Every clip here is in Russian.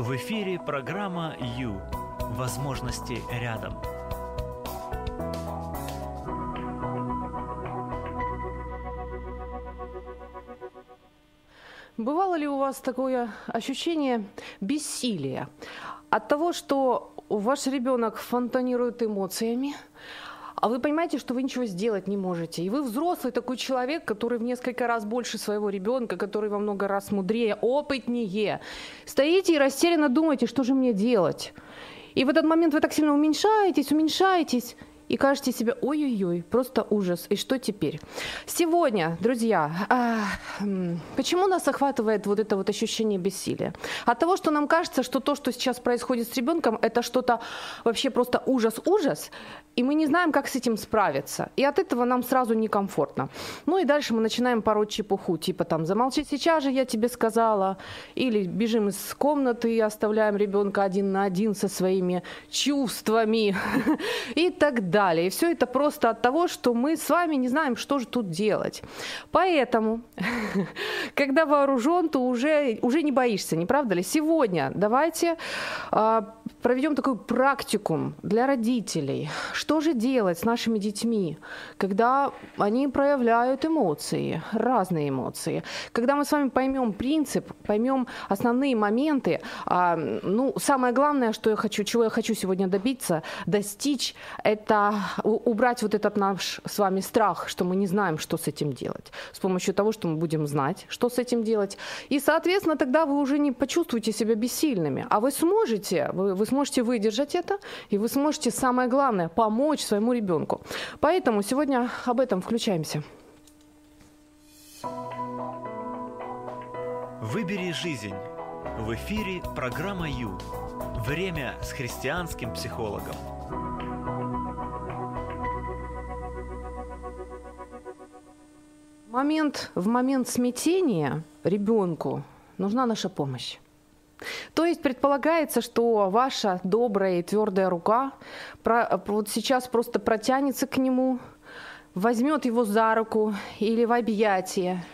В эфире программа «Ю». Возможности рядом. Бывало ли у вас такое ощущение бессилия от того, что ваш ребенок фонтанирует эмоциями, а вы понимаете, что вы ничего сделать не можете. И вы взрослый такой человек, который в несколько раз больше своего ребенка, который во много раз мудрее, опытнее. Стоите и растерянно думаете, что же мне делать. И в этот момент вы так сильно уменьшаетесь, уменьшаетесь, и кажете себе, ой-ой-ой, просто ужас, и что теперь? Сегодня, друзья, а, почему нас охватывает вот это вот ощущение бессилия? От того, что нам кажется, что то, что сейчас происходит с ребенком, это что-то вообще просто ужас-ужас, и мы не знаем, как с этим справиться. И от этого нам сразу некомфортно. Ну и дальше мы начинаем пороть чепуху, типа там «замолчи сейчас же, я тебе сказала», или бежим из комнаты и оставляем ребенка один на один со своими чувствами и так далее. И все это просто от того, что мы с вами не знаем, что же тут делать. Поэтому, когда вооружен, то уже, уже не боишься, не правда ли? Сегодня давайте э, проведем такой практикум для родителей, что же делать с нашими детьми, когда они проявляют эмоции, разные эмоции? Когда мы с вами поймем принцип, поймем основные моменты, а, ну, самое главное, что я хочу, чего я хочу сегодня добиться, достичь, это убрать вот этот наш с вами страх, что мы не знаем, что с этим делать, с помощью того, что мы будем знать, что с этим делать. И, соответственно, тогда вы уже не почувствуете себя бессильными, а вы сможете, вы, вы сможете выдержать это, и вы сможете, самое главное, помочь своему ребенку. Поэтому сегодня об этом включаемся. Выбери жизнь. В эфире программа Ю. Время с христианским психологом. Момент, в момент смятения ребенку нужна наша помощь. То есть предполагается, что ваша добрая и твердая рука про, вот сейчас просто протянется к нему, возьмет его за руку или в объятия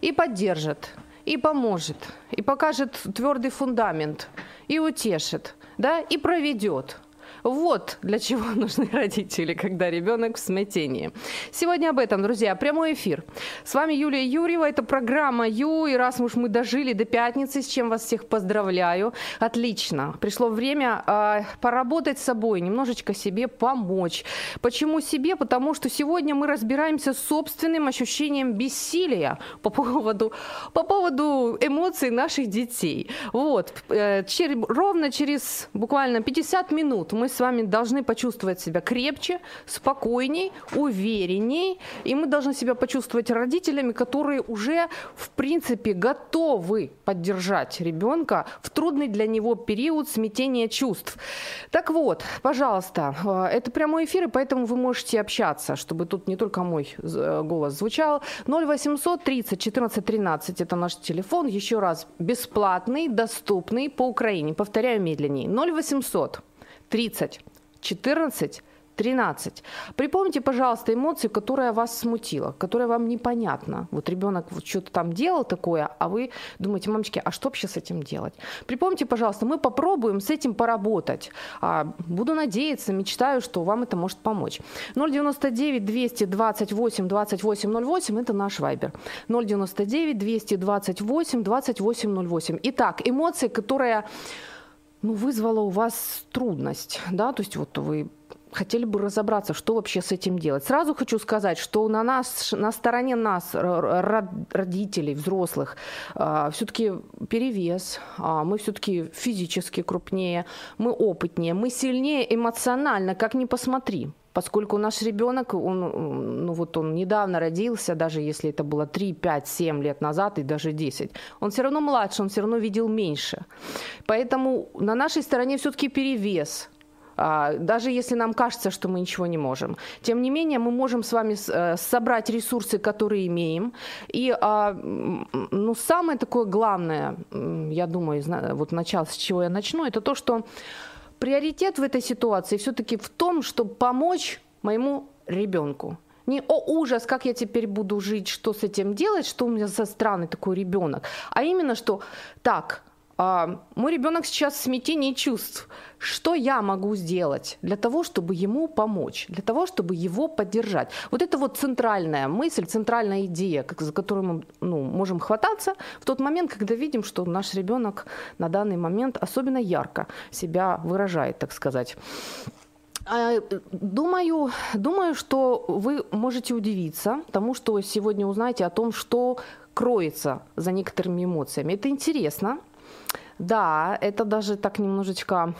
и поддержит, и поможет, и покажет твердый фундамент, и утешит, да, и проведет – вот для чего нужны родители, когда ребенок в смятении. Сегодня об этом, друзья, прямой эфир. С вами Юлия Юрьева, это программа Ю, и раз уж мы дожили до пятницы, с чем вас всех поздравляю, отлично. Пришло время э, поработать с собой, немножечко себе помочь. Почему себе? Потому что сегодня мы разбираемся с собственным ощущением бессилия по поводу, по поводу эмоций наших детей. Вот, э, чер, ровно через буквально 50 минут мы с вами должны почувствовать себя крепче, спокойней, уверенней, и мы должны себя почувствовать родителями, которые уже, в принципе, готовы поддержать ребенка в трудный для него период смятения чувств. Так вот, пожалуйста, э, это прямой эфир, и поэтому вы можете общаться, чтобы тут не только мой э, голос звучал. 0800 30 14 13 – это наш телефон. Еще раз, бесплатный, доступный по Украине. Повторяю медленнее. 0800 30, 14, 13. Припомните, пожалуйста, эмоцию, которая вас смутила, которая вам непонятна. Вот ребенок вот что-то там делал такое, а вы думаете, мамочки, а что вообще с этим делать? Припомните, пожалуйста, мы попробуем с этим поработать. А, буду надеяться, мечтаю, что вам это может помочь. 099 228 28 08 – это наш вайбер. 099 228 28 08. Итак, эмоции, которая ну, вызвало у вас трудность, да, то есть вот вы хотели бы разобраться, что вообще с этим делать. Сразу хочу сказать, что на нас, на стороне нас, родителей, взрослых, а, все-таки перевес, а, мы все-таки физически крупнее, мы опытнее, мы сильнее эмоционально, как ни посмотри поскольку наш ребенок, он, ну вот он недавно родился, даже если это было 3, 5, 7 лет назад и даже 10, он все равно младше, он все равно видел меньше. Поэтому на нашей стороне все-таки перевес а, даже если нам кажется, что мы ничего не можем. Тем не менее, мы можем с вами э, собрать ресурсы, которые имеем. И а, ну, самое такое главное, я думаю, вот начало, с чего я начну, это то, что приоритет в этой ситуации все-таки в том, чтобы помочь моему ребенку. Не «О, ужас, как я теперь буду жить, что с этим делать, что у меня за странный такой ребенок», а именно что «Так, а, мой ребенок сейчас в смятении чувств. Что я могу сделать для того, чтобы ему помочь, для того, чтобы его поддержать? Вот это вот центральная мысль, центральная идея, как, за которую мы ну, можем хвататься в тот момент, когда видим, что наш ребенок на данный момент особенно ярко себя выражает, так сказать. А, думаю, думаю, что вы можете удивиться тому, что сегодня узнаете о том, что кроется за некоторыми эмоциями. Это интересно, да, это даже так немножечко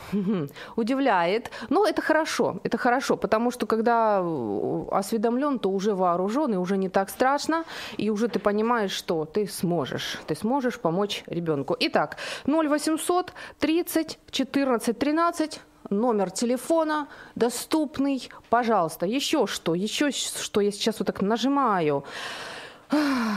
удивляет. Но это хорошо, это хорошо, потому что когда э, осведомлен, то уже вооружен, и уже не так страшно, и уже ты понимаешь, что ты сможешь, ты сможешь помочь ребенку. Итак, 0800 30 14 13 номер телефона доступный, пожалуйста. Еще что, еще что я сейчас вот так нажимаю.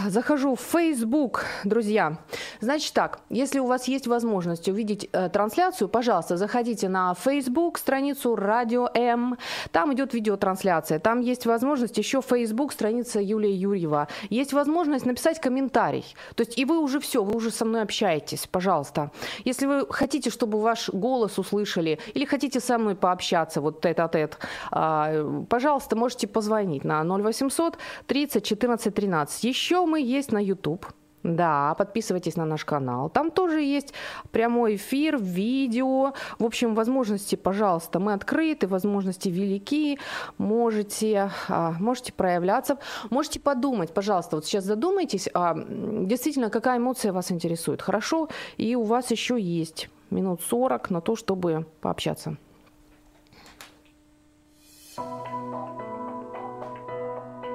Захожу в Facebook, друзья. Значит так, если у вас есть возможность увидеть э, трансляцию, пожалуйста, заходите на Facebook, страницу Радио М. Там идет видеотрансляция. Там есть возможность еще Facebook, страница Юлия Юрьева. Есть возможность написать комментарий. То есть и вы уже все, вы уже со мной общаетесь, пожалуйста. Если вы хотите, чтобы ваш голос услышали, или хотите со мной пообщаться, вот тет-а-тет, а, пожалуйста, можете позвонить на 0800 30 14 13. Еще мы есть на YouTube. Да, подписывайтесь на наш канал. Там тоже есть прямой эфир, видео. В общем, возможности, пожалуйста, мы открыты, возможности велики. Можете, а, можете проявляться. Можете подумать, пожалуйста, вот сейчас задумайтесь, а, действительно, какая эмоция вас интересует. Хорошо? И у вас еще есть минут 40 на то, чтобы пообщаться.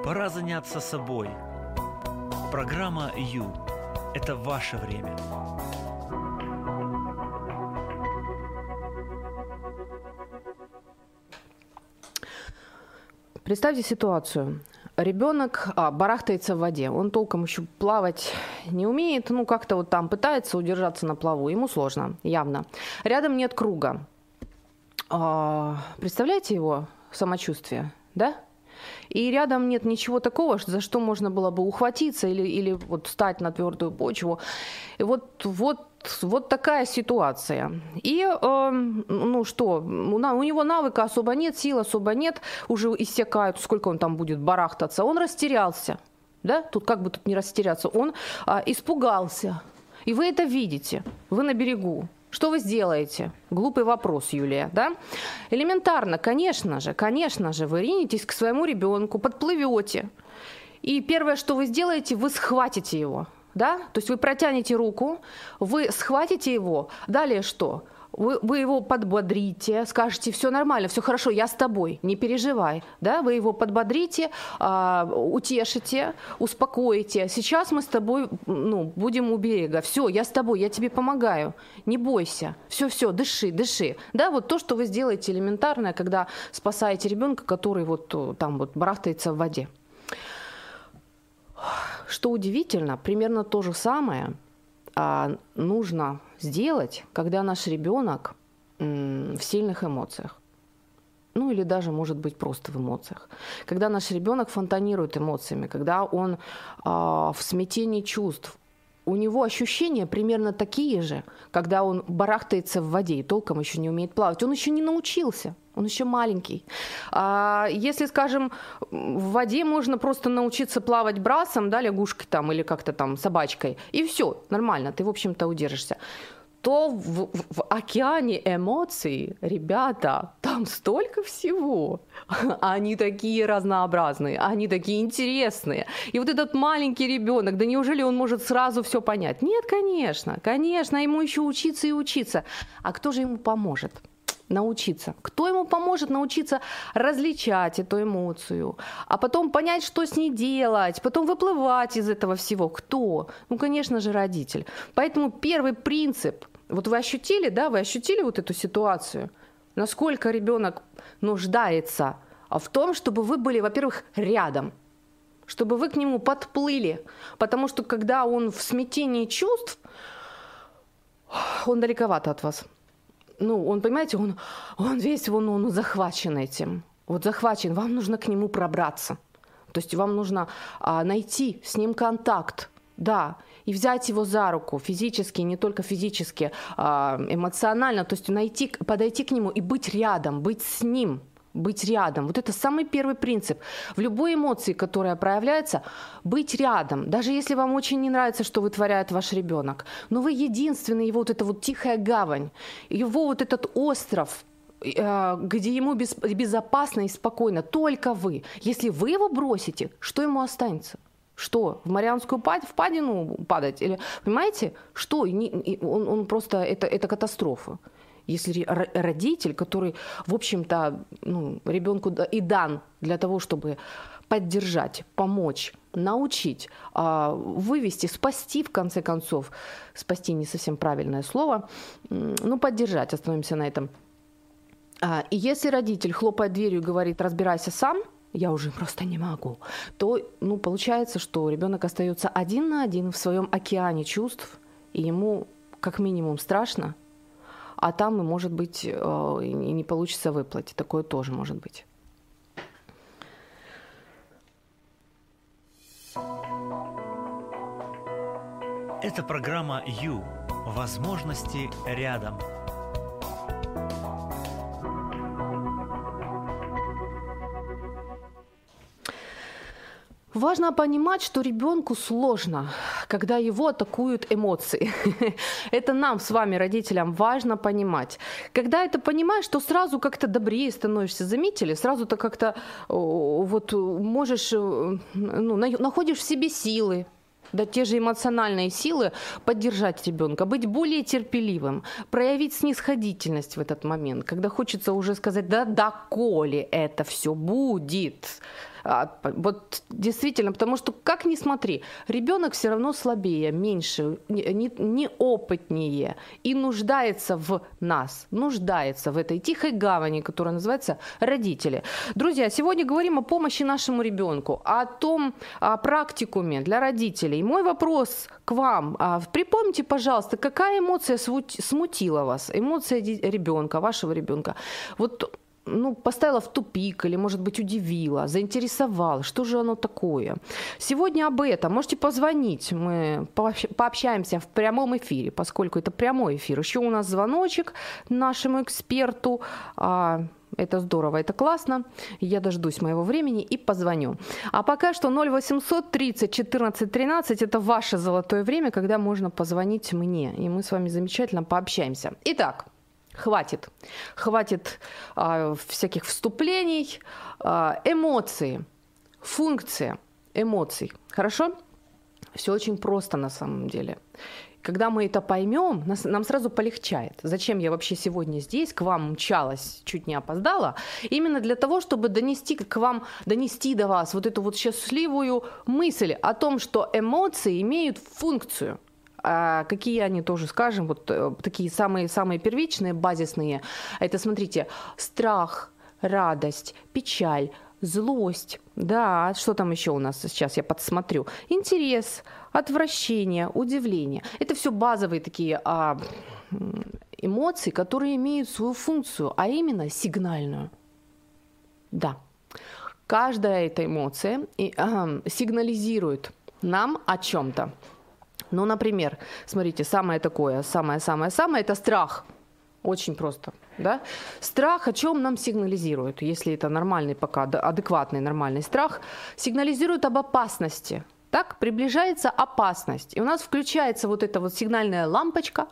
Пора заняться собой – Программа «Ю» – это ваше время. Представьте ситуацию. Ребенок а, барахтается в воде. Он толком еще плавать не умеет. Ну, как-то вот там пытается удержаться на плаву. Ему сложно, явно. Рядом нет круга. А, представляете его самочувствие, да? И рядом нет ничего такого, за что можно было бы ухватиться или, или вот встать на твердую почву. И вот, вот вот такая ситуация. И, э, ну что, у него навыка особо нет, сил особо нет, уже иссякают, сколько он там будет барахтаться. Он растерялся, да, тут как бы тут не растеряться, он э, испугался. И вы это видите, вы на берегу. Что вы сделаете? Глупый вопрос, Юлия, да? Элементарно, конечно же, конечно же, вы ринетесь к своему ребенку, подплывете. И первое, что вы сделаете, вы схватите его, да? То есть вы протянете руку, вы схватите его. Далее что? Вы, вы его подбодрите, скажете, все нормально, все хорошо, я с тобой, не переживай, да, вы его подбодрите, а, утешите, успокоите. Сейчас мы с тобой, ну, будем у берега, все, я с тобой, я тебе помогаю, не бойся, все, все, дыши, дыши, да, вот то, что вы сделаете элементарное, когда спасаете ребенка, который вот э, там вот барахтается в воде. Что удивительно, примерно то же самое а, нужно сделать, когда наш ребенок в сильных эмоциях. Ну или даже, может быть, просто в эмоциях. Когда наш ребенок фонтанирует эмоциями, когда он э, в смятении чувств, у него ощущения примерно такие же, когда он барахтается в воде и толком еще не умеет плавать. Он еще не научился, он еще маленький. А если, скажем, в воде можно просто научиться плавать брасом, да, лягушкой там или как-то там собачкой, и все, нормально, ты, в общем-то, удержишься то в, в, в океане эмоций, ребята, там столько всего. Они такие разнообразные, они такие интересные. И вот этот маленький ребенок, да неужели он может сразу все понять? Нет, конечно, конечно, ему еще учиться и учиться. А кто же ему поможет? Научиться. Кто ему поможет научиться различать эту эмоцию, а потом понять, что с ней делать, потом выплывать из этого всего? Кто? Ну, конечно же, родитель. Поэтому первый принцип, вот вы ощутили, да, вы ощутили вот эту ситуацию, насколько ребенок нуждается в том, чтобы вы были, во-первых, рядом, чтобы вы к нему подплыли, потому что когда он в смятении чувств, он далековато от вас ну, он, понимаете, он, он весь, он, он захвачен этим. Вот захвачен, вам нужно к нему пробраться. То есть вам нужно а, найти с ним контакт, да, и взять его за руку. Физически, не только физически, а, эмоционально, то есть найти, подойти к нему и быть рядом, быть с ним, быть рядом. Вот это самый первый принцип. В любой эмоции, которая проявляется, быть рядом. Даже если вам очень не нравится, что вытворяет ваш ребенок. Но вы единственный, его вот эта вот тихая гавань, его вот этот остров, э, где ему безопасно и спокойно, только вы. Если вы его бросите, что ему останется? Что? В Марианскую впадину падать? Или, понимаете? Что? Он, он просто, это, это катастрофа. Если родитель, который, в общем-то, ну, ребенку и дан для того, чтобы поддержать, помочь, научить, а, вывести, спасти, в конце концов, спасти не совсем правильное слово, ну, поддержать, остановимся на этом. А, и если родитель хлопает дверью и говорит, разбирайся сам, я уже просто не могу, то ну, получается, что ребенок остается один на один в своем океане чувств, и ему как минимум страшно, а там, может быть, э, и не получится выплатить. Такое тоже может быть. Это программа «Ю». Возможности рядом. Важно понимать, что ребенку сложно, когда его атакуют эмоции. это нам с вами, родителям, важно понимать. Когда это понимаешь, то сразу как-то добрее становишься. Заметили? Сразу то как-то вот можешь, э, ну, находишь в себе силы, да, те же эмоциональные силы поддержать ребенка, быть более терпеливым, проявить снисходительность в этот момент, когда хочется уже сказать, да, да, коли это все будет, а, вот действительно, потому что как ни смотри, ребенок все равно слабее, меньше, неопытнее не и нуждается в нас, нуждается в этой тихой гавани, которая называется родители. Друзья, сегодня говорим о помощи нашему ребенку, о том о практикуме для родителей. Мой вопрос к вам. А, припомните, пожалуйста, какая эмоция смутила вас? Эмоция ребенка, вашего ребенка. Вот ну, поставила в тупик или, может быть, удивила, заинтересовала. Что же оно такое? Сегодня об этом. Можете позвонить. Мы пообщаемся в прямом эфире, поскольку это прямой эфир. Еще у нас звоночек нашему эксперту. А, это здорово, это классно. Я дождусь моего времени и позвоню. А пока что 0800 30 14 13 это ваше золотое время, когда можно позвонить мне. И мы с вами замечательно пообщаемся. Итак, Хватит. Хватит а, всяких вступлений, а, эмоции, функция эмоций. Хорошо? Все очень просто на самом деле. Когда мы это поймем, нас, нам сразу полегчает. Зачем я вообще сегодня здесь, к вам мчалась, чуть не опоздала? Именно для того, чтобы донести к вам, донести до вас вот эту вот счастливую мысль о том, что эмоции имеют функцию – какие они тоже скажем, вот э, такие самые-самые первичные, базисные. Это, смотрите, страх, радость, печаль, злость, да, что там еще у нас сейчас, я подсмотрю, интерес, отвращение, удивление. Это все базовые такие а, эмоции, которые имеют свою функцию, а именно сигнальную. Да, каждая эта эмоция а, сигнализирует нам о чем-то. Ну, например, смотрите, самое такое, самое-самое-самое – это страх. Очень просто. Да? Страх о чем нам сигнализирует, если это нормальный пока, адекватный нормальный страх, сигнализирует об опасности. Так, приближается опасность. И у нас включается вот эта вот сигнальная лампочка,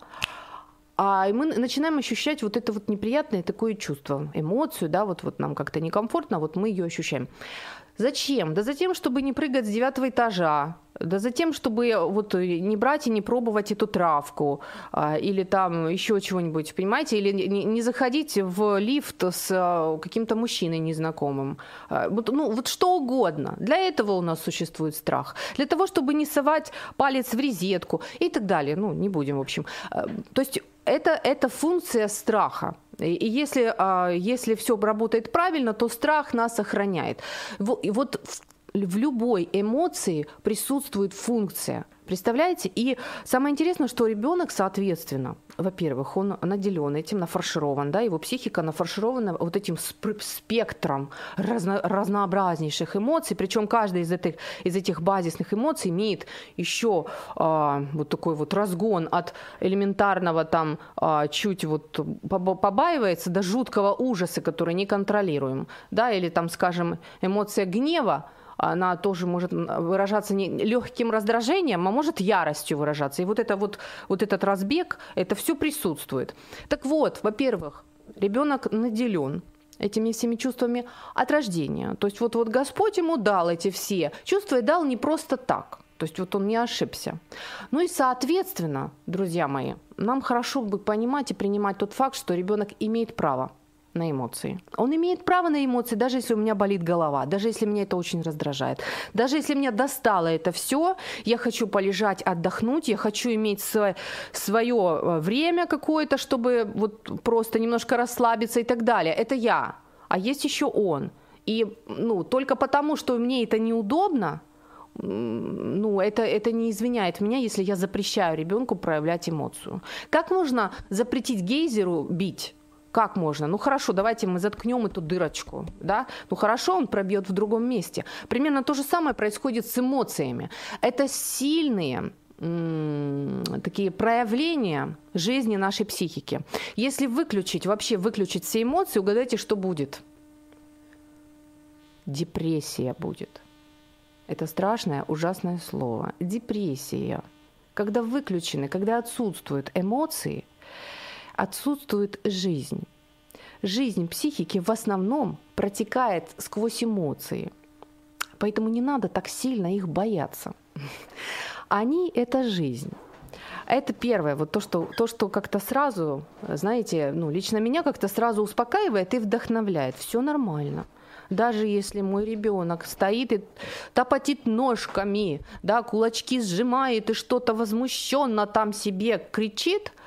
а и мы начинаем ощущать вот это вот неприятное такое чувство, эмоцию, да, вот, вот нам как-то некомфортно, вот мы ее ощущаем. Зачем? Да затем, чтобы не прыгать с девятого этажа, да затем, чтобы вот не брать и не пробовать эту травку а, или там еще чего-нибудь, понимаете, или не, заходить в лифт с а, каким-то мужчиной незнакомым. А, вот, ну, вот что угодно. Для этого у нас существует страх. Для того, чтобы не совать палец в резетку и так далее. Ну, не будем, в общем. То есть это, это функция страха. И если, а, если все работает правильно, то страх нас охраняет. И вот в любой эмоции присутствует функция. Представляете? И самое интересное, что ребенок, соответственно, во-первых, он наделен этим, нафарширован, да, его психика нафарширована вот этим спектром разно, разнообразнейших эмоций, причем каждая из этих, из этих базисных эмоций имеет еще а, вот такой вот разгон от элементарного там а, чуть вот побаивается до жуткого ужаса, который не контролируем, да, или там, скажем, эмоция гнева, она тоже может выражаться не легким раздражением, а может яростью выражаться. И вот, это вот, вот этот разбег, это все присутствует. Так вот, во-первых, ребенок наделен этими всеми чувствами от рождения. То есть вот, вот Господь ему дал эти все чувства и дал не просто так. То есть вот он не ошибся. Ну и соответственно, друзья мои, нам хорошо бы понимать и принимать тот факт, что ребенок имеет право на эмоции. Он имеет право на эмоции, даже если у меня болит голова, даже если меня это очень раздражает, даже если меня достало это все, я хочу полежать, отдохнуть, я хочу иметь свое, свое э, время какое-то, чтобы вот просто немножко расслабиться и так далее. Это я. А есть еще он. И ну, только потому, что мне это неудобно, ну, это, это не извиняет меня, если я запрещаю ребенку проявлять эмоцию. Как можно запретить гейзеру бить? Как можно? Ну хорошо, давайте мы заткнем эту дырочку, да? Ну хорошо, он пробьет в другом месте. Примерно то же самое происходит с эмоциями. Это сильные такие проявления жизни нашей психики. Если выключить, вообще выключить все эмоции, угадайте, что будет? Депрессия будет. Это страшное, ужасное слово. Депрессия. Когда выключены, когда отсутствуют эмоции – отсутствует жизнь. Жизнь психики в основном протекает сквозь эмоции. Поэтому не надо так сильно их бояться. Они – это жизнь. Это первое, вот то, что, то, что как-то сразу, знаете, ну, лично меня как-то сразу успокаивает и вдохновляет. Все нормально. Даже если мой ребенок стоит и топотит ножками, да, кулачки сжимает и что-то возмущенно там себе кричит –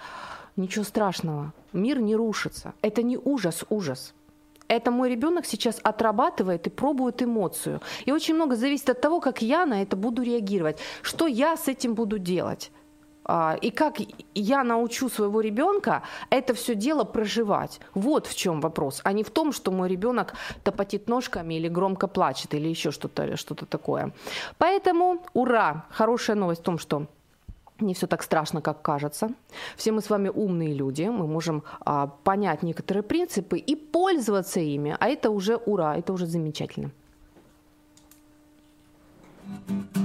Ничего страшного. Мир не рушится. Это не ужас, ужас. Это мой ребенок сейчас отрабатывает и пробует эмоцию. И очень много зависит от того, как я на это буду реагировать, что я с этим буду делать. А, и как я научу своего ребенка это все дело проживать. Вот в чем вопрос, а не в том, что мой ребенок топотит ножками или громко плачет или еще что-то что такое. Поэтому ура! Хорошая новость в том, что не все так страшно, как кажется. Все мы с вами умные люди, мы можем а, понять некоторые принципы и пользоваться ими, а это уже ура, это уже замечательно. У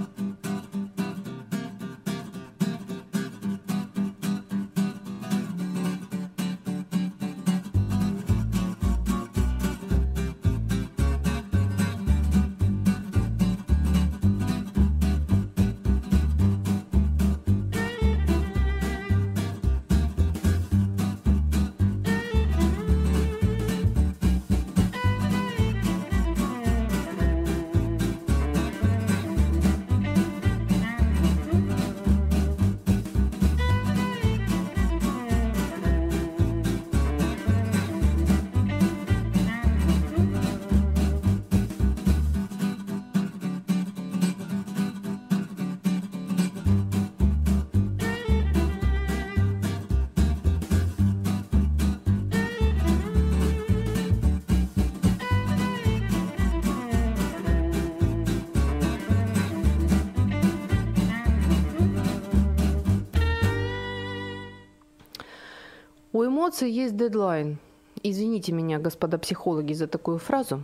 эмоций есть дедлайн. Извините меня, господа психологи, за такую фразу.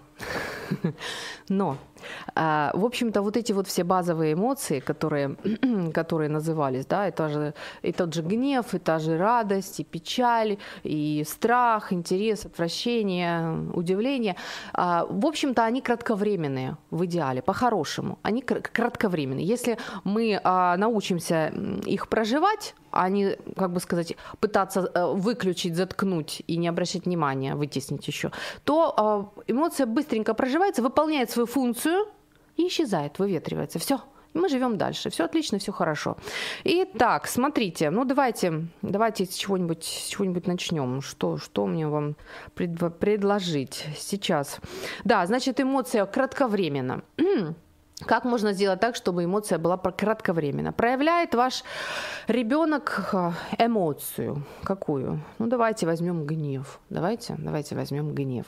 Но, в общем-то, вот эти вот все базовые эмоции, которые, которые назывались, да, это же, и тот же гнев, и та же радость, и печаль, и страх, интерес, отвращение, удивление, а, в общем-то, они кратковременные в идеале, по-хорошему. Они кратковременные. Если мы а, научимся их проживать, а не, как бы сказать, пытаться э, выключить, заткнуть и не обращать внимания, вытеснить еще, то а, эмоция быстренько проживается, выполняет свою функцию и исчезает, выветривается. Все, мы живем дальше. Все отлично, все хорошо. Итак, смотрите, ну давайте, давайте с чего-нибудь, чего-нибудь начнем. Что, что мне вам пред, предложить сейчас? Да, значит, эмоция кратковременно. Как можно сделать так, чтобы эмоция была кратковременна? Проявляет ваш ребенок э, эмоцию. Какую? Ну, давайте возьмем гнев. Давайте, давайте возьмем гнев.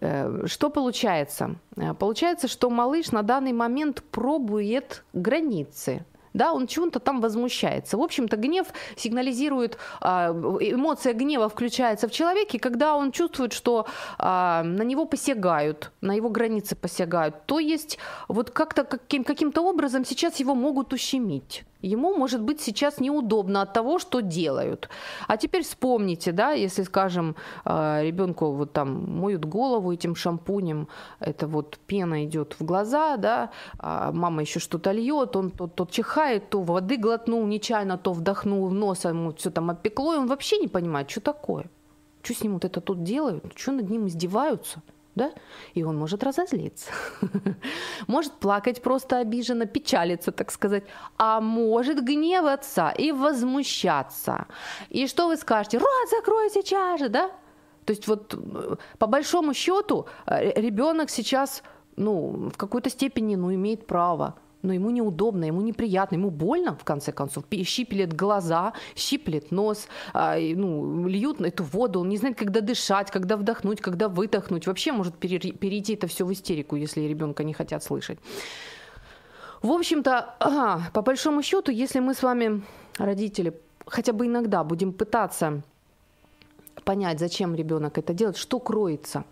Э, что получается? Э, получается, что малыш на данный момент пробует границы да, он чему-то там возмущается. В общем-то, гнев сигнализирует, а, эмоция гнева включается в человеке, когда он чувствует, что а, на него посягают, на его границы посягают. То есть вот как-то каким- каким-то образом сейчас его могут ущемить ему может быть сейчас неудобно от того, что делают. А теперь вспомните, да, если, скажем, э, ребенку вот там моют голову этим шампунем, это вот пена идет в глаза, да, а мама еще что-то льет, он то, то чихает, то воды глотнул нечаянно, то вдохнул в нос, а ему все там опекло, и он вообще не понимает, что такое. Что с ним вот это тут делают? Что над ним издеваются? Да? И он может разозлиться, может плакать просто обиженно, печалиться, так сказать, а может гневаться и возмущаться. И что вы скажете? Рот закрой сейчас же, да? То есть вот э, по большому счету э, ребенок сейчас ну, в какой-то степени ну, имеет право но ему неудобно, ему неприятно, ему больно, в конце концов. Щиплет глаза, щиплет нос, а, ну, льют эту воду, он не знает, когда дышать, когда вдохнуть, когда выдохнуть. Вообще может перейти это все в истерику, если ребенка не хотят слышать. В общем-то, по большому счету, если мы с вами, родители, хотя бы иногда будем пытаться понять, зачем ребенок это делает, что кроется –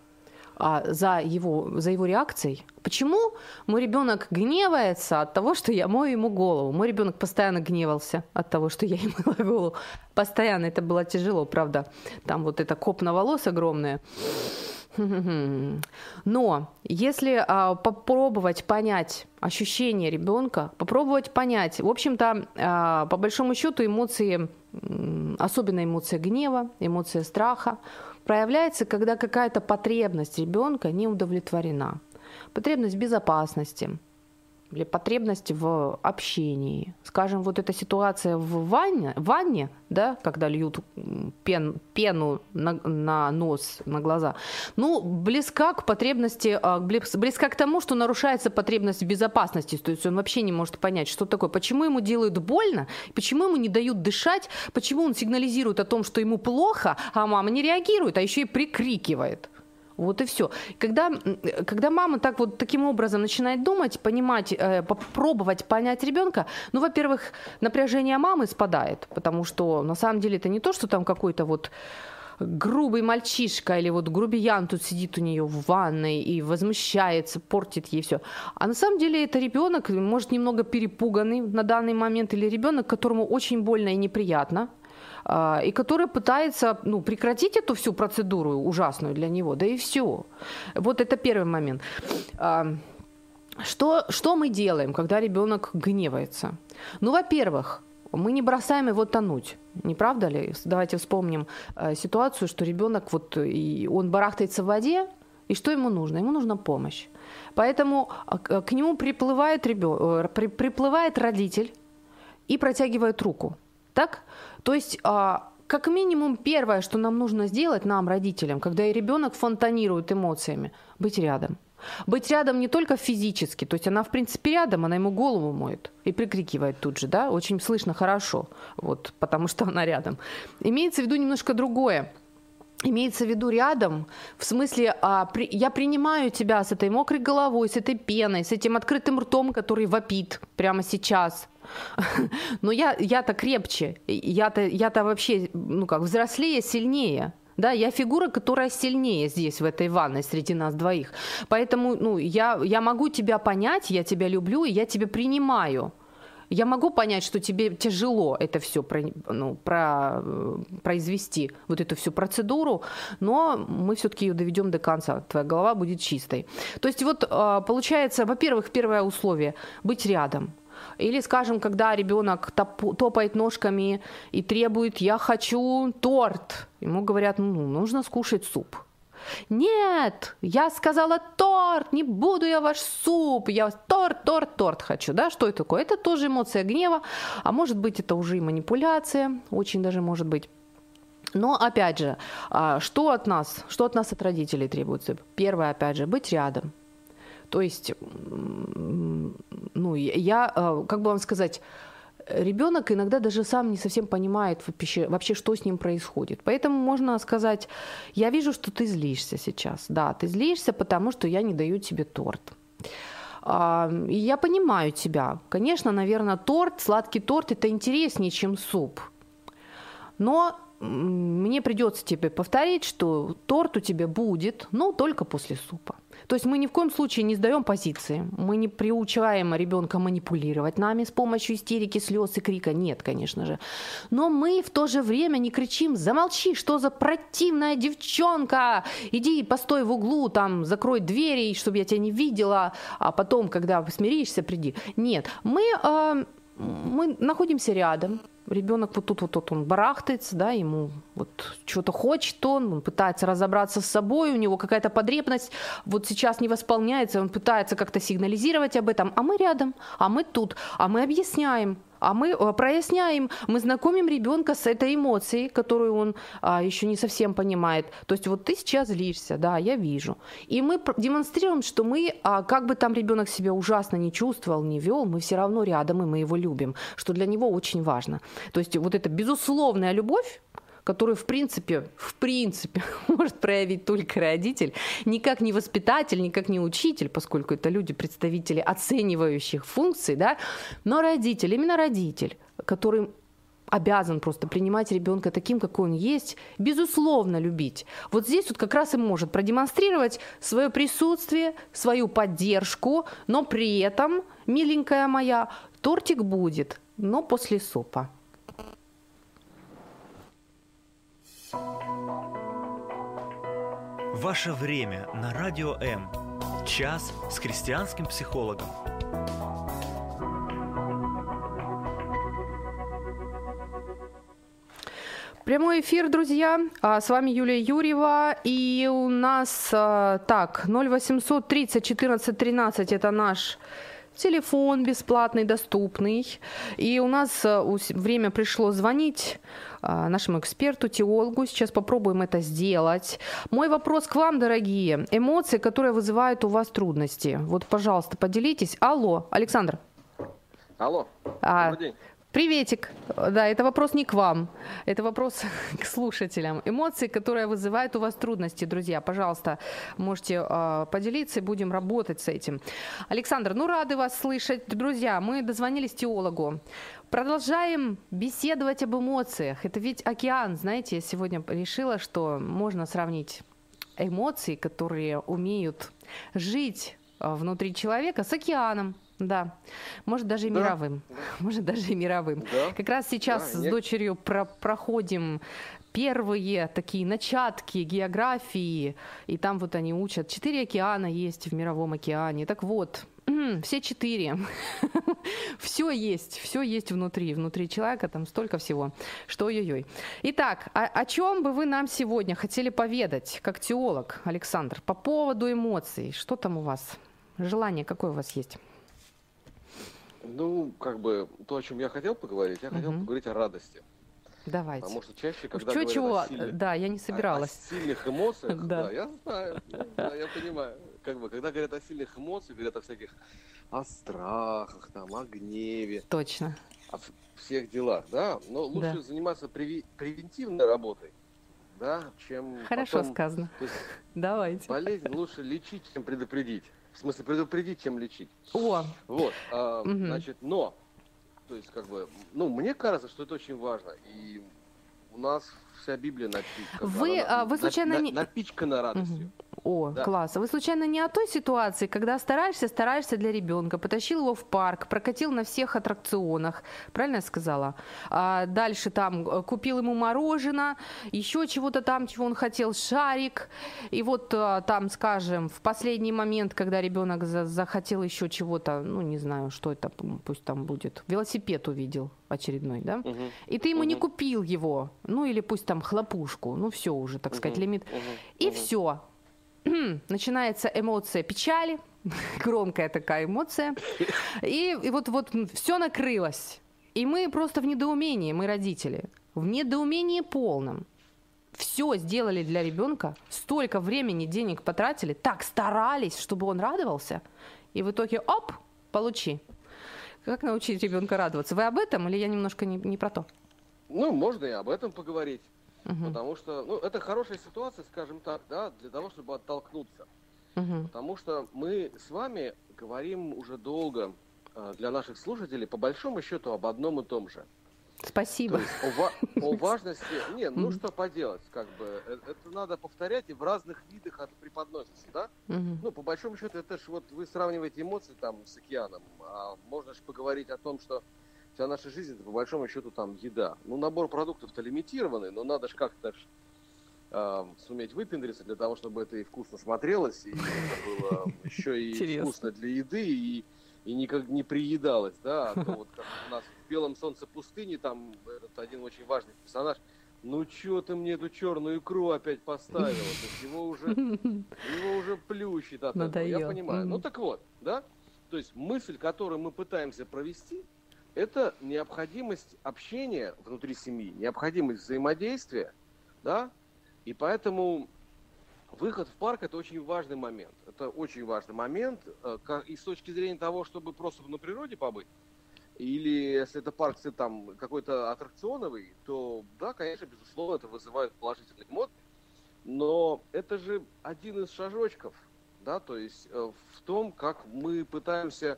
а, за, его, за его реакцией. Почему мой ребенок гневается от того, что я мою ему голову? Мой ребенок постоянно гневался от того, что я ему мыла голову. Постоянно это было тяжело, правда. Там вот эта копна волос огромная. Но если а, попробовать понять ощущение ребенка, попробовать понять, в общем-то, а, по большому счету эмоции, особенно эмоция гнева, эмоция страха, проявляется, когда какая-то потребность ребенка не удовлетворена. Потребность безопасности – или потребность в общении. Скажем, вот эта ситуация в ванне, ванне да, когда льют пен, пену на, на нос, на глаза, ну, близка к потребности, а, близка к тому, что нарушается потребность безопасности. То есть он вообще не может понять, что такое, почему ему делают больно, почему ему не дают дышать, почему он сигнализирует о том, что ему плохо, а мама не реагирует, а еще и прикрикивает. Вот и все. Когда, когда мама так вот таким образом начинает думать, понимать, э, попробовать понять ребенка, ну, во-первых, напряжение мамы спадает, потому что на самом деле это не то, что там какой-то вот грубый мальчишка или вот грубиян тут сидит у нее в ванной и возмущается, портит ей все. А на самом деле это ребенок, может, немного перепуганный на данный момент, или ребенок, которому очень больно и неприятно, и который пытается ну, прекратить эту всю процедуру ужасную для него, да и все. Вот это первый момент. А, что, что мы делаем, когда ребенок гневается? Ну, во-первых, мы не бросаем его тонуть, не правда ли? Давайте вспомним э, ситуацию, что ребенок вот и он барахтается в воде, и что ему нужно? Ему нужна помощь. Поэтому к нему приплывает, ребен... Э, приплывает родитель и протягивает руку. Так? То есть а, как минимум первое, что нам нужно сделать, нам, родителям, когда и ребенок фонтанирует эмоциями, быть рядом. Быть рядом не только физически, то есть она, в принципе, рядом, она ему голову моет и прикрикивает тут же, да, очень слышно хорошо, вот, потому что она рядом. Имеется в виду немножко другое. Имеется в виду рядом, в смысле, а, при, я принимаю тебя с этой мокрой головой, с этой пеной, с этим открытым ртом, который вопит прямо сейчас, но я, я-то крепче, я-то, я-то вообще, ну как, взрослее, сильнее. Да, я фигура, которая сильнее здесь, в этой ванной, среди нас двоих. Поэтому ну, я, я могу тебя понять, я тебя люблю, и я тебя принимаю. Я могу понять, что тебе тяжело это все про, ну, про, произвести, вот эту всю процедуру, но мы все-таки ее доведем до конца. Твоя голова будет чистой. То есть вот а, получается, во-первых, первое условие – быть рядом. Или, скажем, когда ребенок топает ножками и требует «я хочу торт», ему говорят «ну, нужно скушать суп». Нет, я сказала торт, не буду я ваш суп, я торт, торт, торт хочу, да, что это такое? Это тоже эмоция гнева, а может быть это уже и манипуляция, очень даже может быть. Но опять же, а, что от нас, что от нас от родителей требуется? Первое, опять же, быть рядом, То есть, ну, я, э, как бы вам сказать, ребенок иногда даже сам не совсем понимает вообще, вообще, что с ним происходит. Поэтому можно сказать, я вижу, что ты злишься сейчас. Да, ты злишься, потому что я не даю тебе торт. И я понимаю тебя. Конечно, наверное, торт, сладкий торт это интереснее, чем суп. Но мне придется тебе повторить, что торт у тебя будет, но только после супа. То есть мы ни в коем случае не сдаем позиции, мы не приучаем ребенка манипулировать нами с помощью истерики, слез и крика. Нет, конечно же. Но мы в то же время не кричим «Замолчи, что за противная девчонка! Иди, постой в углу, там, закрой двери, чтобы я тебя не видела, а потом, когда смиришься, приди». Нет, мы, э, мы находимся рядом, ребенок вот тут вот, вот он барахтается, да, ему вот что-то хочет он, он пытается разобраться с собой, у него какая-то потребность вот сейчас не восполняется, он пытается как-то сигнализировать об этом, а мы рядом, а мы тут, а мы объясняем, а мы э, проясняем, мы знакомим ребенка с этой эмоцией, которую он а, еще не совсем понимает. То есть вот ты сейчас злишься, да, я вижу. И мы демонстрируем, что мы, а, как бы там ребенок себя ужасно не чувствовал, не вел, мы все равно рядом, и мы его любим, что для него очень важно. То есть вот эта безусловная любовь, которую, в принципе, в принципе, может проявить только родитель, никак не воспитатель, никак не учитель, поскольку это люди, представители оценивающих функций, да, но родитель, именно родитель, который обязан просто принимать ребенка таким, какой он есть, безусловно любить. Вот здесь вот как раз и может продемонстрировать свое присутствие, свою поддержку, но при этом, миленькая моя, тортик будет, но после супа. Ваше время на Радио М. Час с христианским психологом. Прямой эфир, друзья. А, с вами Юлия Юрьева. И у нас а, так, 0800 30 14 13 это наш телефон бесплатный, доступный. И у нас а, время пришло звонить а, нашему эксперту, теологу. Сейчас попробуем это сделать. Мой вопрос к вам, дорогие. Эмоции, которые вызывают у вас трудности. Вот, пожалуйста, поделитесь. Алло, Александр. Алло, а, добрый день. Приветик. Да, это вопрос не к вам, это вопрос к слушателям. Эмоции, которые вызывают у вас трудности, друзья, пожалуйста, можете э, поделиться и будем работать с этим. Александр, ну рады вас слышать. Друзья, мы дозвонились теологу. Продолжаем беседовать об эмоциях. Это ведь океан, знаете, я сегодня решила, что можно сравнить эмоции, которые умеют жить а, внутри человека, с океаном. Да, может даже и да. мировым, может даже и мировым. Да. Как раз сейчас да, с нет. дочерью про проходим первые такие начатки географии, и там вот они учат. Четыре океана есть в мировом океане. Так вот, все четыре. все есть, все есть внутри. Внутри человека там столько всего, что ой-ой-ой. Итак, о, о чем бы вы нам сегодня хотели поведать, как теолог, Александр, по поводу эмоций? Что там у вас? Желание какое у вас есть? Ну, как бы то, о чем я хотел поговорить, я хотел поговорить о радости. Давайте. Потому что чаще, когда Чего, чего? О сильных, да, я не собиралась. О, о сильных эмоциях, да. да, я знаю, да, я понимаю. Как бы, когда говорят о сильных эмоциях, говорят о всяких, о страхах, там, о гневе. Точно. О всех делах, да. Но лучше да. заниматься преви- превентивной работой, да, чем Хорошо потом, сказано. Давайте. Болезнь лучше лечить, чем предупредить. В смысле, предупредить, чем лечить. О! Вот, а, угу. значит, но, то есть, как бы, ну, мне кажется, что это очень важно. И у нас вся Библия напичкана. Вы, она, а, вы случайно на, не... напичкана радостью. Угу. О, да. класс. А вы случайно не о той ситуации, когда стараешься, стараешься для ребенка, потащил его в парк, прокатил на всех аттракционах, правильно я сказала? А дальше там э, купил ему мороженое, еще чего-то там, чего он хотел, шарик. И вот а, там, скажем, в последний момент, когда ребенок за захотел еще чего-то, ну не знаю, что это, пусть там будет, велосипед увидел очередной, да? Угу. И ты ему угу. не купил его, ну или пусть там хлопушку, ну все уже, так сказать, угу. лимит. Угу. И угу. все начинается эмоция печали, громкая такая эмоция, и, и вот, вот все накрылось. И мы просто в недоумении, мы родители, в недоумении полном. все сделали для ребенка, столько времени, денег потратили, так старались, чтобы он радовался, и в итоге, оп, получи. Как научить ребенка радоваться? Вы об этом или я немножко не, не про то? Ну, можно и об этом поговорить. Угу. Потому что, ну, это хорошая ситуация, скажем так, да, для того, чтобы оттолкнуться. Угу. Потому что мы с вами говорим уже долго э, для наших слушателей, по большому счету, об одном и том же. Спасибо. То есть о, о важности... Не, ну что поделать, как бы, э, это надо повторять и в разных видах это преподносится, да? Угу. Ну, по большому счету, это ж вот вы сравниваете эмоции там с океаном, а можно же поговорить о том, что вся наша жизнь это по большому счету там еда. Ну, набор продуктов-то лимитированный, но надо же как-то э, суметь выпендриться для того, чтобы это и вкусно смотрелось, и это было еще и вкусно для еды, и, и никак не приедалось, да, а то вот как у нас в «Белом солнце пустыни» там этот один очень важный персонаж, ну что ты мне эту черную икру опять поставила? То есть его уже, его уже плющит от этого, я понимаю. Ну так вот, да? То есть мысль, которую мы пытаемся провести, это необходимость общения внутри семьи, необходимость взаимодействия, да, и поэтому выход в парк это очень важный момент. Это очень важный момент э, и с точки зрения того, чтобы просто на природе побыть, или если это парк там какой-то аттракционовый, то да, конечно, безусловно, это вызывает положительный эмоции, но это же один из шажочков, да, то есть э, в том, как мы пытаемся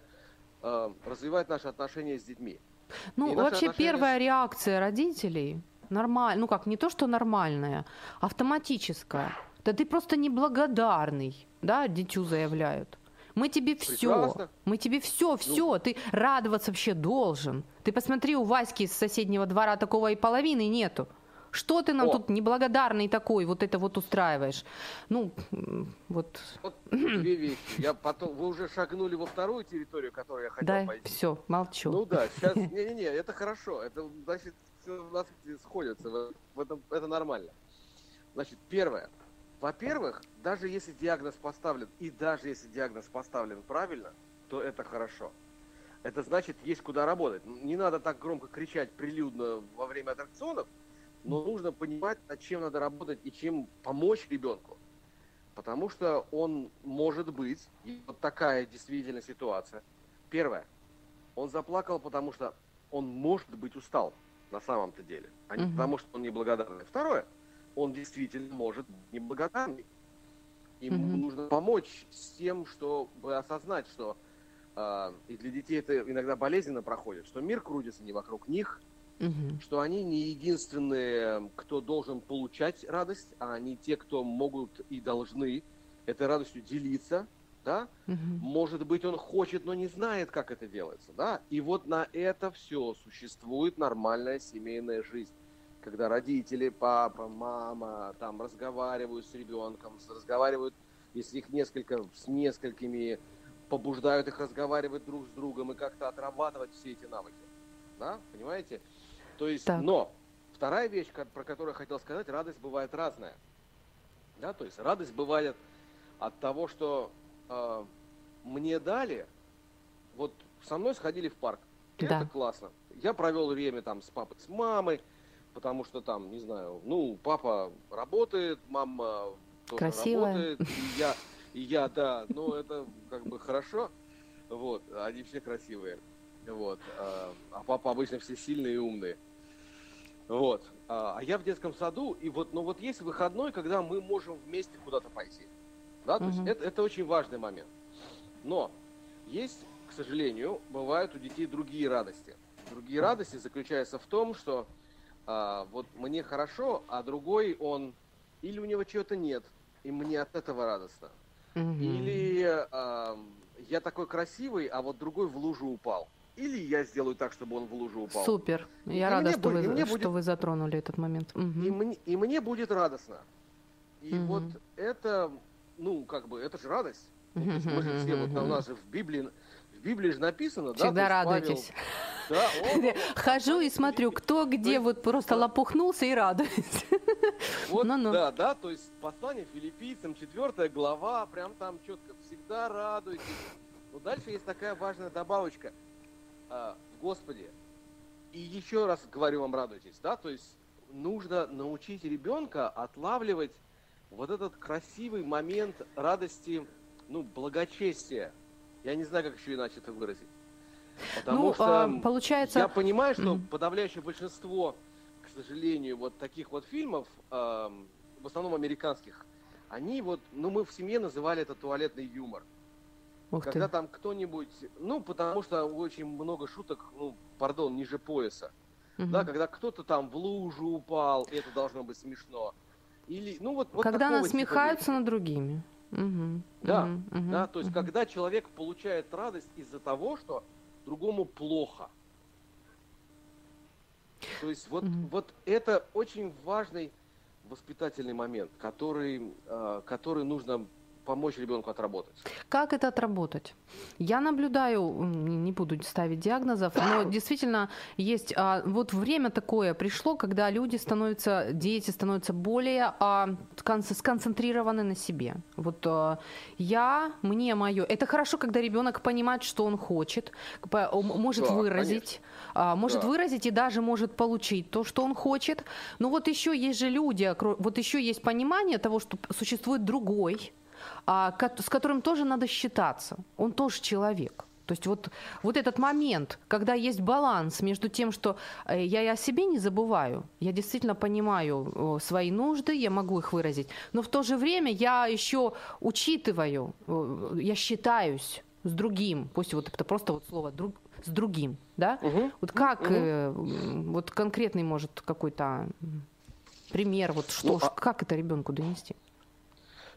э, развивать наши отношения с детьми. Ну, И вообще отношения... первая реакция родителей нормально, ну как, не то, что нормальная, автоматическая. Да ты просто неблагодарный, да, дитю заявляют. Мы тебе все, мы тебе все, все, ну, ты радоваться вообще должен. Ты посмотри, у Васьки из соседнего двора такого и половины нету. Что ты нам О. тут неблагодарный такой, вот это вот устраиваешь? Ну, вот. Вот две вещи. Я потом, вы уже шагнули во вторую территорию, которую я хотел да, пойти. все, молчу. Ну да, сейчас, не-не-не, это хорошо. Это, значит, все у нас сходятся. В этом, это нормально. Значит, первое. Во-первых, даже если диагноз поставлен, и даже если диагноз поставлен правильно, то это хорошо. Это значит, есть куда работать. Не надо так громко кричать прилюдно во время аттракционов, но нужно понимать, над чем надо работать и чем помочь ребенку. Потому что он может быть, и вот такая действительно ситуация. Первое, он заплакал, потому что он может быть устал на самом-то деле, а не угу. потому что он неблагодарный. Второе, он действительно может быть неблагодарный. Ему угу. нужно помочь с тем, чтобы осознать, что э, и для детей это иногда болезненно проходит, что мир крутится не вокруг них, угу. что они не единственные, кто должен получать радость, а они те, кто могут и должны этой радостью делиться, да? Угу. Может быть, он хочет, но не знает, как это делается, да? И вот на это все существует нормальная семейная жизнь когда родители, папа, мама там разговаривают с ребенком, разговаривают, если их несколько, с несколькими, побуждают их разговаривать друг с другом и как-то отрабатывать все эти навыки. Да, понимаете? То есть, так. но вторая вещь, про которую я хотел сказать, радость бывает разная. Да, то есть радость бывает от того, что э, мне дали, вот со мной сходили в парк. Да. Это классно. Я провел время там с папой, с мамой, потому что там, не знаю, ну, папа работает, мама тоже Красивая. работает, и я, и я, да, ну, это как бы хорошо, вот, они все красивые. Вот. А, а папа обычно все сильные и умные. Вот. А, а я в детском саду, и вот, ну вот есть выходной, когда мы можем вместе куда-то пойти. Да, то угу. есть это, это очень важный момент. Но есть, к сожалению, бывают у детей другие радости. Другие радости заключаются в том, что а, вот мне хорошо, а другой он или у него чего-то нет, и мне от этого радостно. Угу. Или а, я такой красивый, а вот другой в лужу упал. Или я сделаю так, чтобы он в лужу упал. Супер. Я и рада, что, будет, вы, что будет... вы затронули этот момент. Угу. И, мне, и мне будет радостно. И угу. вот это, ну, как бы, это же радость. Угу. Ну, мы же все, вот у нас же в Библии, в Библии же написано, Всегда да, радуйтесь. Павел, да, он, Хожу и смотрю, кто где вот просто лопухнулся и радуется. Вот, ну -ну. да, да, то есть послание филиппийцам, четвертая глава, прям там четко, всегда радуйтесь. Но дальше есть такая важная добавочка – а, в Господе. И еще раз говорю вам, радуйтесь, да, то есть нужно научить ребенка отлавливать вот этот красивый момент радости, ну, благочестия. Я не знаю, как еще иначе это выразить. Потому ну, что а, получается... я понимаю, что подавляющее большинство, к сожалению, вот таких вот фильмов, эм, в основном американских, они вот, ну, мы в семье называли это туалетный юмор. Ух Когда ты. там кто-нибудь, ну, потому что очень много шуток, ну, пардон, ниже пояса. Мгм. Да, когда кто-то там в лужу упал, это должно быть смешно. Или, ну, вот, вот Когда типа насмехаются вещи. над другими. Мгм, Да, мгм, Да, то есть, мгм. когда человек получает радость из-за того, что другому плохо. То есть вот, Мгм. вот это очень важный воспитательный момент, который, э, который нужно помочь ребенку отработать. Как это отработать? Я наблюдаю, не буду ставить диагнозов, но действительно есть а, вот время такое пришло, когда люди становятся, дети становятся более а, скон- сконцентрированы на себе. Вот а, я, мне мое. Это хорошо, когда ребенок понимает, что он хочет, может Да, выразить, а, может Да. выразить и даже может получить то, что он хочет. Но вот еще есть же люди, вот еще есть понимание того, что существует другой, с которым тоже надо считаться. Он тоже человек. То есть вот, вот этот момент, когда есть баланс между тем, что э, я и о себе не забываю, я действительно понимаю свои нужды, я могу их выразить, но в то же время я еще учитываю, э, я считаюсь с другим, пусть вот это просто вот слово друг, с другим, да? Вот как, э, м, вот конкретный может какой-то пример, вот что, Ну, а- как это ребенку донести?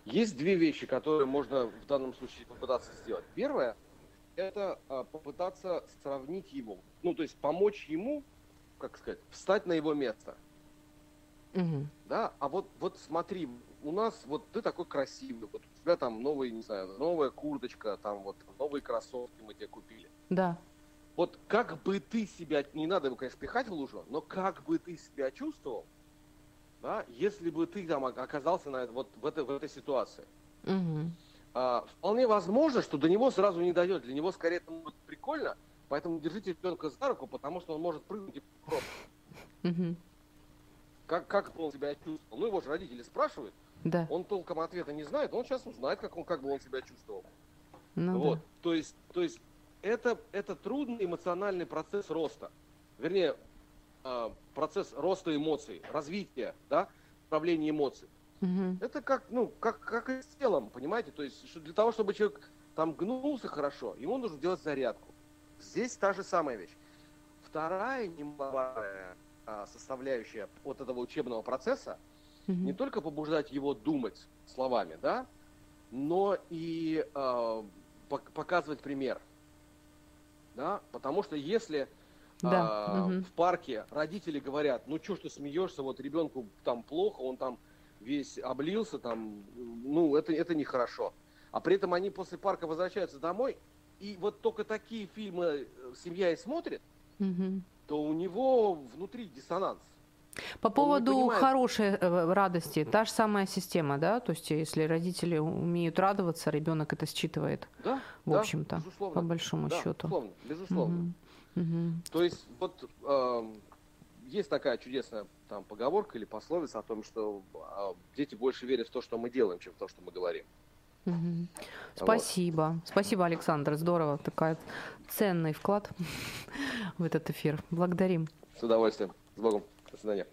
Есть две вещи, которые можно в данном случае попытаться сделать. Первое – это а, попытаться сравнить его, ну, то есть помочь ему, как сказать, встать на его место. Мгм. Да, а вот, вот смотри, у нас вот ты такой красивый, вот у тебя там новый, не знаю, новая курточка, там вот новые кроссовки мы тебе купили. Да. Вот как бы ты себя, не надо его, конечно, пихать в лужу, но как бы ты себя чувствовал, да, если бы ты там оказался на, вот в этой, в этой ситуации. Мгм. А, вполне возможно, что до него сразу не дойдет. Для него скорее это будет прикольно, поэтому держите ребенка за руку, потому что он может прыгнуть и просто. Мгм. Как, как он себя чувствовал? Ну, его же родители спрашивают, Да. он толком ответа не знает, он сейчас узнает, как, он, как бы он себя чувствовал. Ну вот. да. То есть, то есть это, это трудный эмоциональный процесс роста. Вернее, процесс роста эмоций, развития, да, управления эмоций. Мгм. Это как, ну, как, как и с телом, понимаете? То есть что для того, чтобы человек там гнулся хорошо, ему нужно делать зарядку. Здесь та же самая вещь. Вторая немаловажная а, составляющая вот этого учебного процесса Мгм. не только побуждать его думать словами, да, но и пок- показывать пример. Да? Потому что если Да, а, в парке родители говорят, ну что ж ты смеешься, вот ребенку там плохо, он там весь облился, там, ну это, это нехорошо. А при этом они после парка возвращаются домой, и вот только такие фильмы э, семья и смотрит, то у него внутри диссонанс. По поводу хорошей э, радости, та же самая система, да? То есть, если родители умеют радоваться, ребенок это считывает, Да, в да, общем-то, безусловно. по большому Да, счету. безусловно, безусловно. Мгм. Мгм. То есть вот эм, есть такая чудесная там поговорка или пословица о том, что а, дети больше верят в то, что мы делаем, чем в то, что мы говорим. Вот. Спасибо. Спасибо, Александр. Здорово. Такой ценный вклад в этот эфир. Благодарим. С удовольствием. С Богом. До свидания.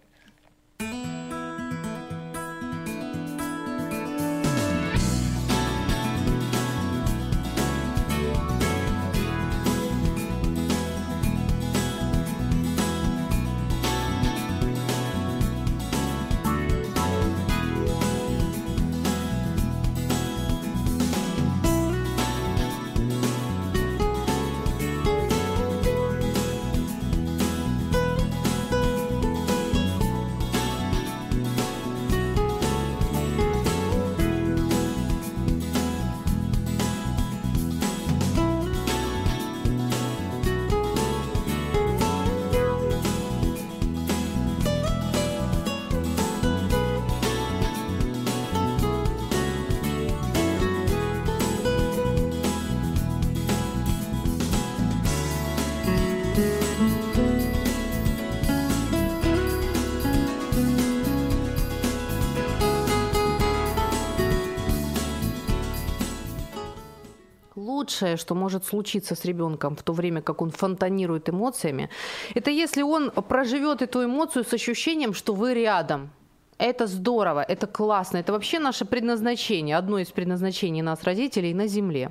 Худшее, что может случиться с ребенком в то время, как он фонтанирует эмоциями, это если он проживет эту эмоцию с ощущением, что вы рядом. Это здорово, это классно, это вообще наше предназначение, одно из предназначений нас, родителей, на Земле.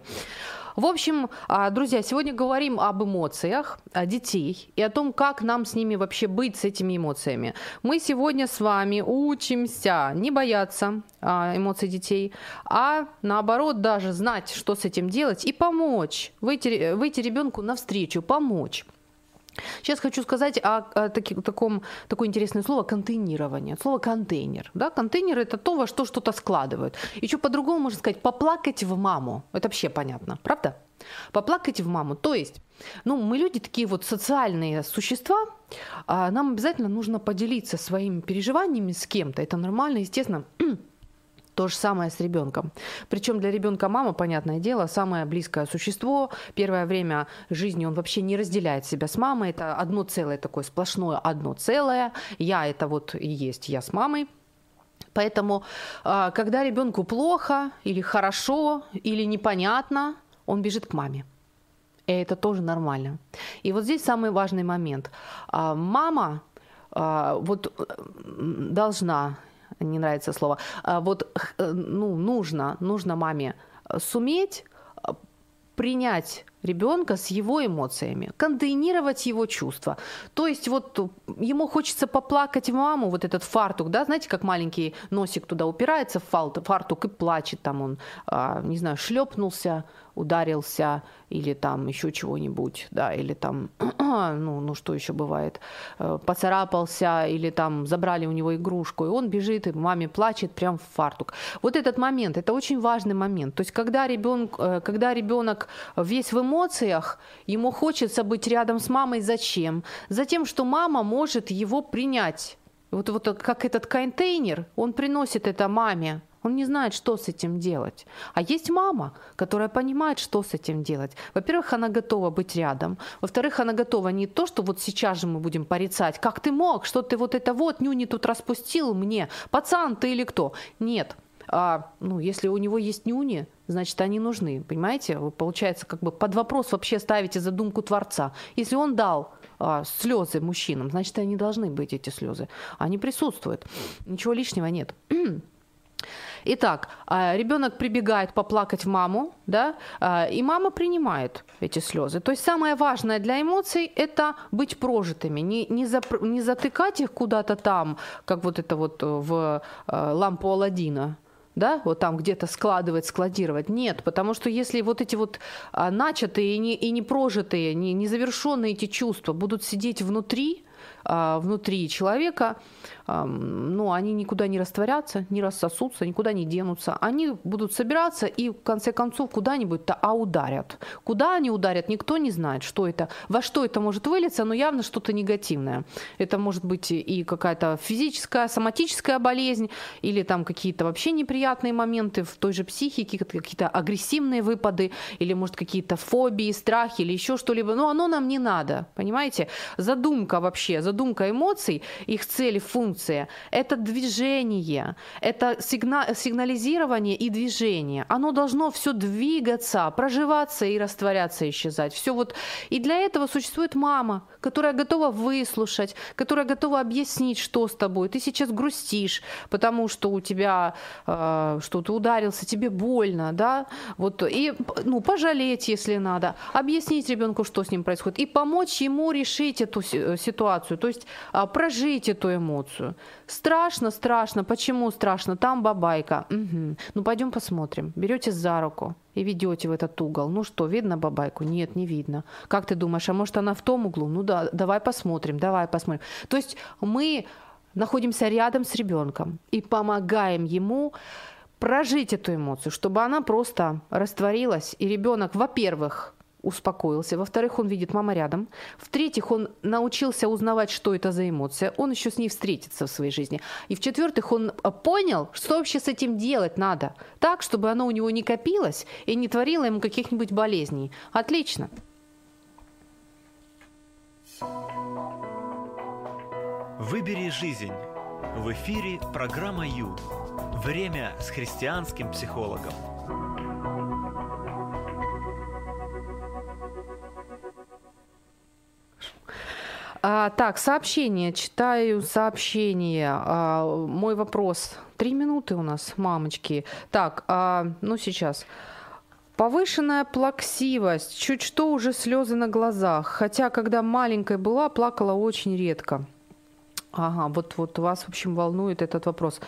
В общем, а, друзья, сегодня говорим об эмоциях детей и о том, как нам с ними вообще быть, с этими эмоциями. Мы сегодня с вами учимся не бояться а, эмоций детей, а наоборот даже знать, что с этим делать и помочь, выйти, выйти ребенку навстречу, помочь. Сейчас хочу сказать о, о таки, таком, такое интересное слово контейнирование. Слово контейнер. Да? Контейнер это то, во что что-то складывают. Еще по-другому можно сказать поплакать в маму. Это вообще понятно, правда? Поплакать в маму. То есть, ну, мы люди такие вот социальные существа, а нам обязательно нужно поделиться своими переживаниями с кем-то. Это нормально, естественно. То же самое с ребенком. Причем для ребенка мама, понятное дело, самое близкое существо. Первое время жизни он вообще не разделяет себя с мамой. Это одно целое такое сплошное одно целое. Я это вот и есть я с мамой. Поэтому, а, когда ребенку плохо или хорошо или непонятно, он бежит к маме. И это тоже нормально. И вот здесь самый важный момент. А, мама а, вот должна не нравится слово, а вот э, ну, нужно, нужно маме суметь э, принять ребенка с его эмоциями, контейнировать его чувства. То есть вот ему хочется поплакать маму, вот этот фартук, да, знаете, как маленький носик туда упирается в фартук и плачет, там он, а, не знаю, шлепнулся, ударился или там еще чего-нибудь, да, или там, ну, ну что еще бывает, э, поцарапался или там забрали у него игрушку, и он бежит, и маме плачет прям в фартук. Вот этот момент, это очень важный момент. То есть когда ребенок, э, когда ребенок весь в эмоциях, ему хочется быть рядом с мамой, зачем? Затем, что мама может его принять. Вот, вот как этот контейнер, он приносит это маме, он не знает, что с этим делать. А есть мама, которая понимает, что с этим делать. Во-первых, она готова быть рядом. Во-вторых, она готова не то, что вот сейчас же мы будем порицать, как ты мог, что ты вот это вот нюни тут распустил мне, пацан ты или кто. Нет. А, ну, если у него есть нюни, значит, они нужны, понимаете? Вы, получается, как бы под вопрос вообще ставите задумку Творца. Если он дал а, слезы мужчинам, значит, они должны быть, эти слезы. Они присутствуют. Ничего лишнего нет. Итак, а, ребенок прибегает поплакать маму, да, а, и мама принимает эти слезы. То есть самое важное для эмоций – это быть прожитыми, не, не, зап, не затыкать их куда-то там, как вот это вот в а, лампу Алладина, да, вот там где-то складывать, складировать. Нет, потому что если вот эти вот начатые и не, и не прожитые, не, не завершенные эти чувства будут сидеть внутри, внутри человека, ну, они никуда не растворятся, не рассосутся, никуда не денутся. Они будут собираться и в конце концов куда-нибудь-то а ударят. Куда они ударят, никто не знает, что это, во что это может вылиться, но явно что-то негативное. Это может быть и какая-то физическая, соматическая болезнь, или там какие-то вообще неприятные моменты в той же психике, какие-то агрессивные выпады, или может какие-то фобии, страхи, или еще что-либо. Но оно нам не надо, понимаете? Задумка вообще, задумка эмоций, их функции функция. Это движение, это сигна- сигнализирование и движение. Оно должно все двигаться, проживаться и растворяться, исчезать. Все вот. И для этого существует мама, которая готова выслушать, которая готова объяснить, что с тобой. Ты сейчас грустишь, потому что у тебя э, что то ударился, тебе больно, да? Вот и ну пожалеть, если надо, объяснить ребенку, что с ним происходит, и помочь ему решить эту ситуацию, то есть э, прожить эту эмоцию. Страшно, страшно. Почему страшно? Там бабайка. Угу. Ну пойдем посмотрим. Берете за руку и ведете в этот угол. Ну что, видно бабайку? Нет, не видно. Как ты думаешь, а может она в том углу? Ну да, давай посмотрим, давай посмотрим. То есть мы находимся рядом с ребенком и помогаем ему прожить эту эмоцию, чтобы она просто растворилась, и ребенок, во-первых, успокоился. Во-вторых, он видит мама рядом. В-третьих, он научился узнавать, что это за эмоция. Он еще с ней встретится в своей жизни. И в-четвертых, он а, понял, что вообще с этим делать надо. Так, чтобы оно у него не копилось и не творило ему каких-нибудь болезней. Отлично. Выбери жизнь. В эфире программа Ю. Время с христианским психологом. А, так, сообщение. Читаю сообщение. А, мой вопрос. Три минуты у нас, мамочки. Так, а, ну сейчас. Повышенная плаксивость, чуть что уже слезы на глазах. Хотя, когда маленькой была, плакала очень редко. Ага, вот, вот вас, в общем, волнует этот вопрос.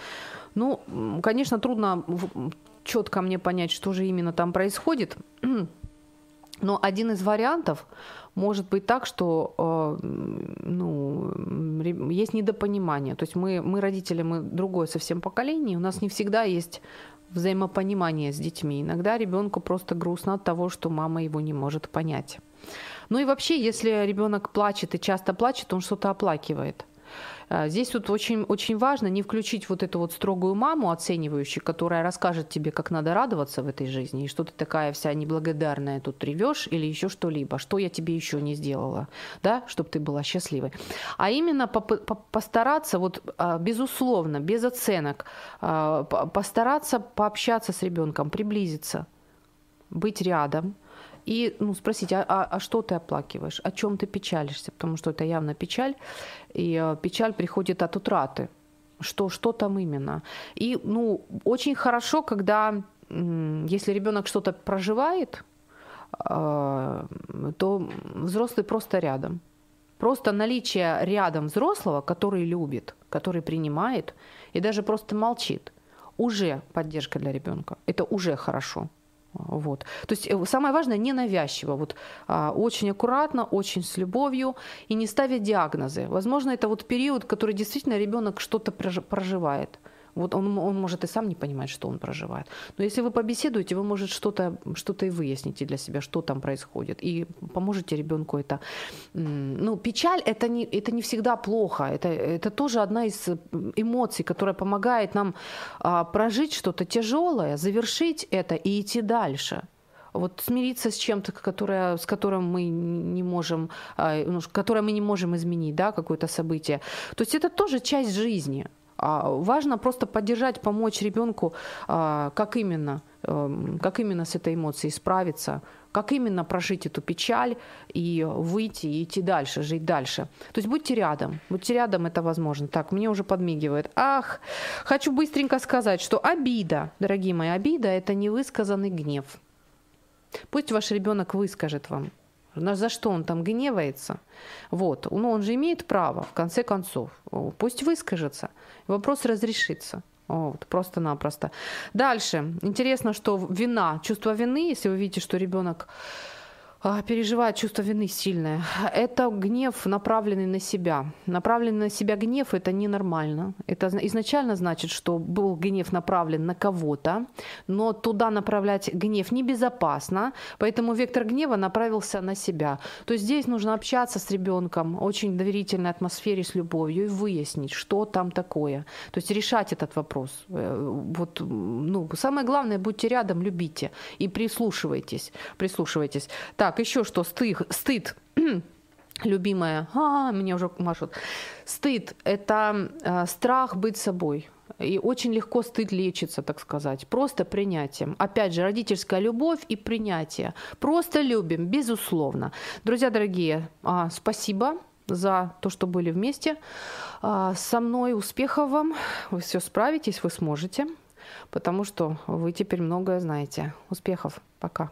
Ну, конечно, трудно четко мне понять, что же именно там происходит. Но один из вариантов может быть так, что э, ну, есть недопонимание. То есть мы, мы родители, мы другое совсем поколение, у нас не всегда есть взаимопонимание с детьми. Иногда ребенку просто грустно от того, что мама его не может понять. Ну и вообще, если ребенок плачет и часто плачет, он что-то оплакивает. А, здесь вот очень, очень важно не включить вот эту вот строгую маму, оценивающую, которая расскажет тебе, как надо радоваться в этой жизни, и что ты такая вся неблагодарная тут ревешь или еще что-либо, что я тебе еще не сделала, да, чтобы ты была счастливой. А именно постараться, вот а, безусловно, без оценок, а, постараться пообщаться с ребенком, приблизиться, быть рядом, и ну, спросить, а, а, а что ты оплакиваешь, о чем ты печалишься, потому что это явно печаль, и э, печаль приходит от утраты. Что, что там именно? И ну, очень хорошо, когда, если ребенок что-то проживает, э, то взрослый просто рядом. Просто наличие рядом взрослого, который любит, который принимает и даже просто молчит, уже поддержка для ребенка. Это уже хорошо. Вот. То есть э, самое важное ненавязчиво, вот, а, очень аккуратно, очень с любовью и не ставить диагнозы. Возможно, это вот период, который действительно ребенок что-то проживает. Вот он, он может и сам не понимать, что он проживает. Но если вы побеседуете, вы, может, что-то что и выясните для себя, что там происходит. И поможете ребенку это. Ну, печаль это не, это не всегда плохо. Это, это тоже одна из эмоций, которая помогает нам а, прожить что-то тяжелое, завершить это и идти дальше вот смириться с чем-то, которое, с которым мы не можем, а, ну, которое мы не можем изменить, да, какое-то событие. То есть это тоже часть жизни. А важно просто поддержать, помочь ребенку, а, как именно, эм, как именно с этой эмоцией справиться, как именно прожить эту печаль и выйти, и идти дальше, жить дальше. То есть будьте рядом, будьте рядом, это возможно. Так, мне уже подмигивает. Ах, хочу быстренько сказать, что обида, дорогие мои, обида – это невысказанный гнев. Пусть ваш ребенок выскажет вам, за что он там гневается. Вот. Ну, он же имеет право, в конце концов. Пусть выскажется. Вопрос разрешится. Вот, просто-напросто. Дальше. Интересно, что вина, чувство вины, если вы видите, что ребенок переживает чувство вины сильное. Это гнев, направленный на себя. Направленный на себя гнев – это ненормально. Это изначально значит, что был гнев направлен на кого-то, но туда направлять гнев небезопасно, поэтому вектор гнева направился на себя. То есть здесь нужно общаться с ребенком, очень доверительной атмосфере, с любовью и выяснить, что там такое. То есть решать этот вопрос. Э, вот, ну, самое главное, будьте рядом, любите и прислушивайтесь. Прислушивайтесь. Так, так, еще что? Стыд. стыд. Любимая. А, мне уже машут. Стыд – это э, страх быть собой. И очень легко стыд лечится, так сказать, просто принятием. Опять же, родительская любовь и принятие. Просто любим, безусловно. Друзья дорогие, а, спасибо за то, что были вместе а, со мной. Успехов вам. Вы все справитесь, вы сможете, потому что вы теперь многое знаете. Успехов. Пока.